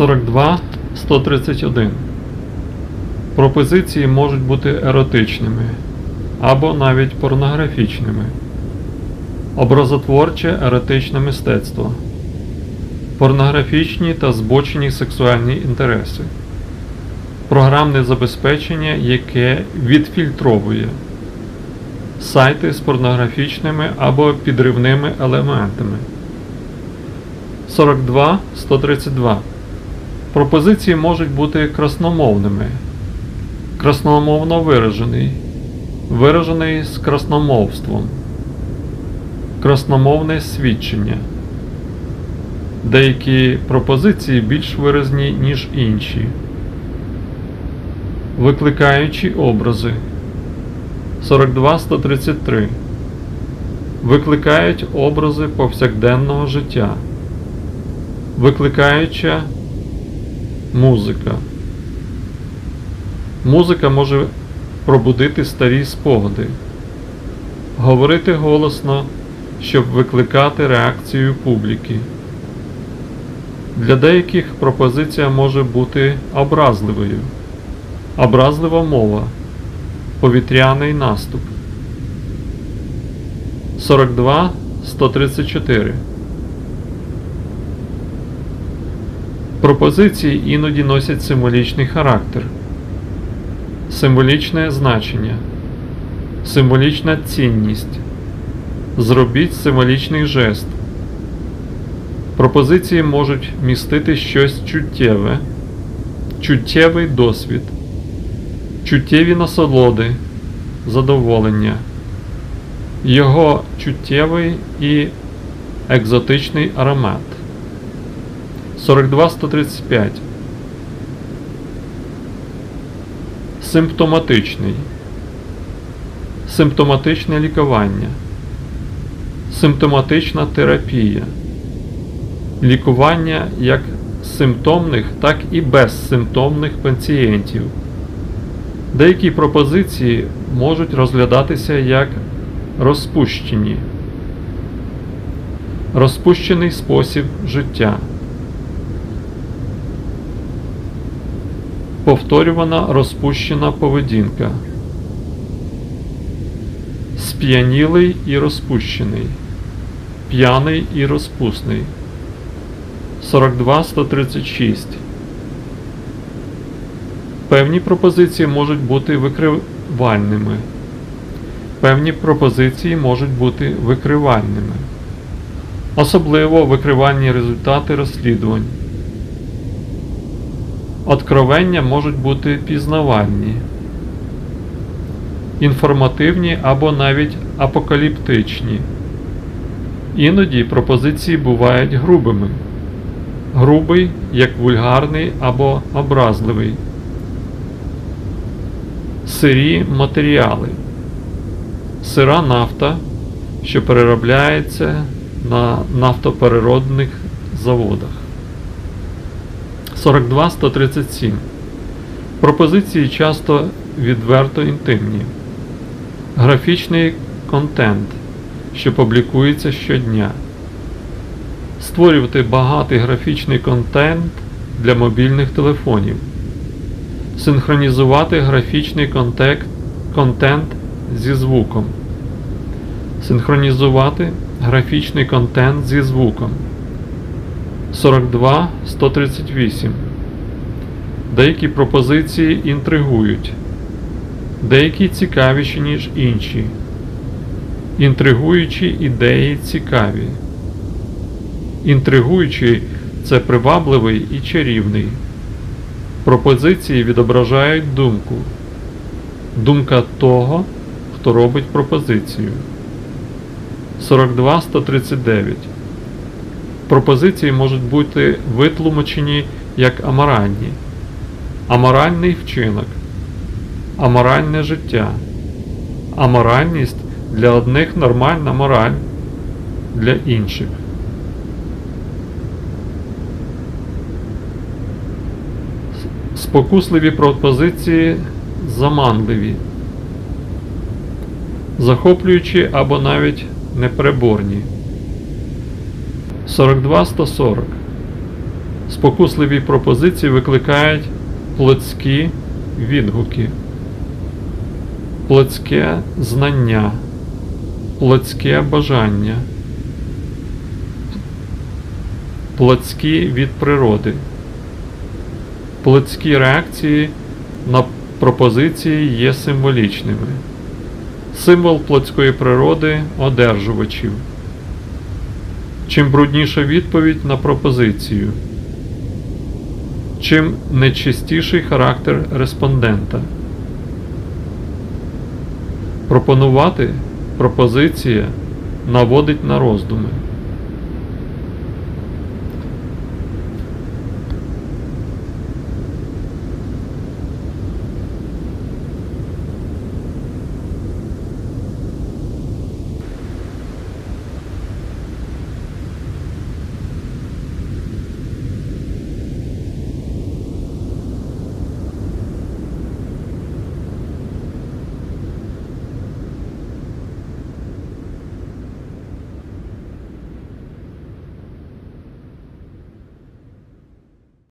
42 131. Пропозиції можуть бути еротичними або навіть порнографічними. Образотворче еротичне мистецтво. Порнографічні та збочені сексуальні інтереси. Програмне забезпечення, яке відфільтровує сайти з порнографічними або підривними елементами. 42 132. Пропозиції можуть бути красномовними. Красномовно виражений. Виражений з красномовством. Красномовне свідчення. Деякі пропозиції більш виразні, ніж інші. Викликаючі образи. 42 133. Викликають образи повсякденного життя. Викликаюча музика. Музика може пробудити старі спогади, говорити голосно, щоб викликати реакцію публіки. Для деяких пропозиція може бути образливою. Образлива мова. Повітряний наступ. 42 134. Пропозиції іноді носять символічний характер, символічне значення, символічна цінність. Зробіть символічний жест. Пропозиції можуть містити щось чуттєве, чуттєвий досвід, чуттєві насолоди, задоволення, його чуттєвий і екзотичний аромат. 42 135. Симптоматичний. Симптоматичне лікування. Симптоматична терапія. Лікування як симптомних, так і безсимптомних пацієнтів. Деякі пропозиції можуть розглядатися як розпущені. Розпущений спосіб життя. Повторювана розпущена поведінка. Сп'янілий і розпущений. П'яний і розпусний. 42 136. Певні пропозиції можуть бути викривальними. Певні пропозиції можуть бути викривальними. Особливо викривальні результати розслідувань. Откровення можуть бути пізнавальні, інформативні або навіть апокаліптичні. Іноді пропозиції бувають грубими. Грубий як вульгарний або образливий. Сирі матеріали. Сира нафта, що переробляється на нафтопереродних заводах. 42 137. Пропозиції часто відверто інтимні. Графічний контент, що публікується щодня. Створювати багатий графічний контент для мобільних телефонів. Синхронізувати графічний контект, контент зі звуком. Синхронізувати графічний контент зі звуком. 42 138. Деякі пропозиції інтригують. Деякі цікавіші, ніж інші. Інтригуючі ідеї цікаві. Інтригуючий це привабливий і чарівний. Пропозиції відображають думку. Думка того, хто робить пропозицію. 42 139. Пропозиції можуть бути витлумачені як аморальні, аморальний вчинок, аморальне життя, аморальність для одних нормальна мораль, для інших. Спокусливі пропозиції заманливі, захоплюючі або навіть непереборні. 42 140. Спокусливі пропозиції викликають плотські відгуки, плотське знання, плотське бажання, плотські від природи, плотські реакції на пропозиції є символічними. Символ плотської природи одержувачів. Чим брудніша відповідь на пропозицію, чим нечистіший характер респондента. Пропонувати пропозиція наводить на роздуми.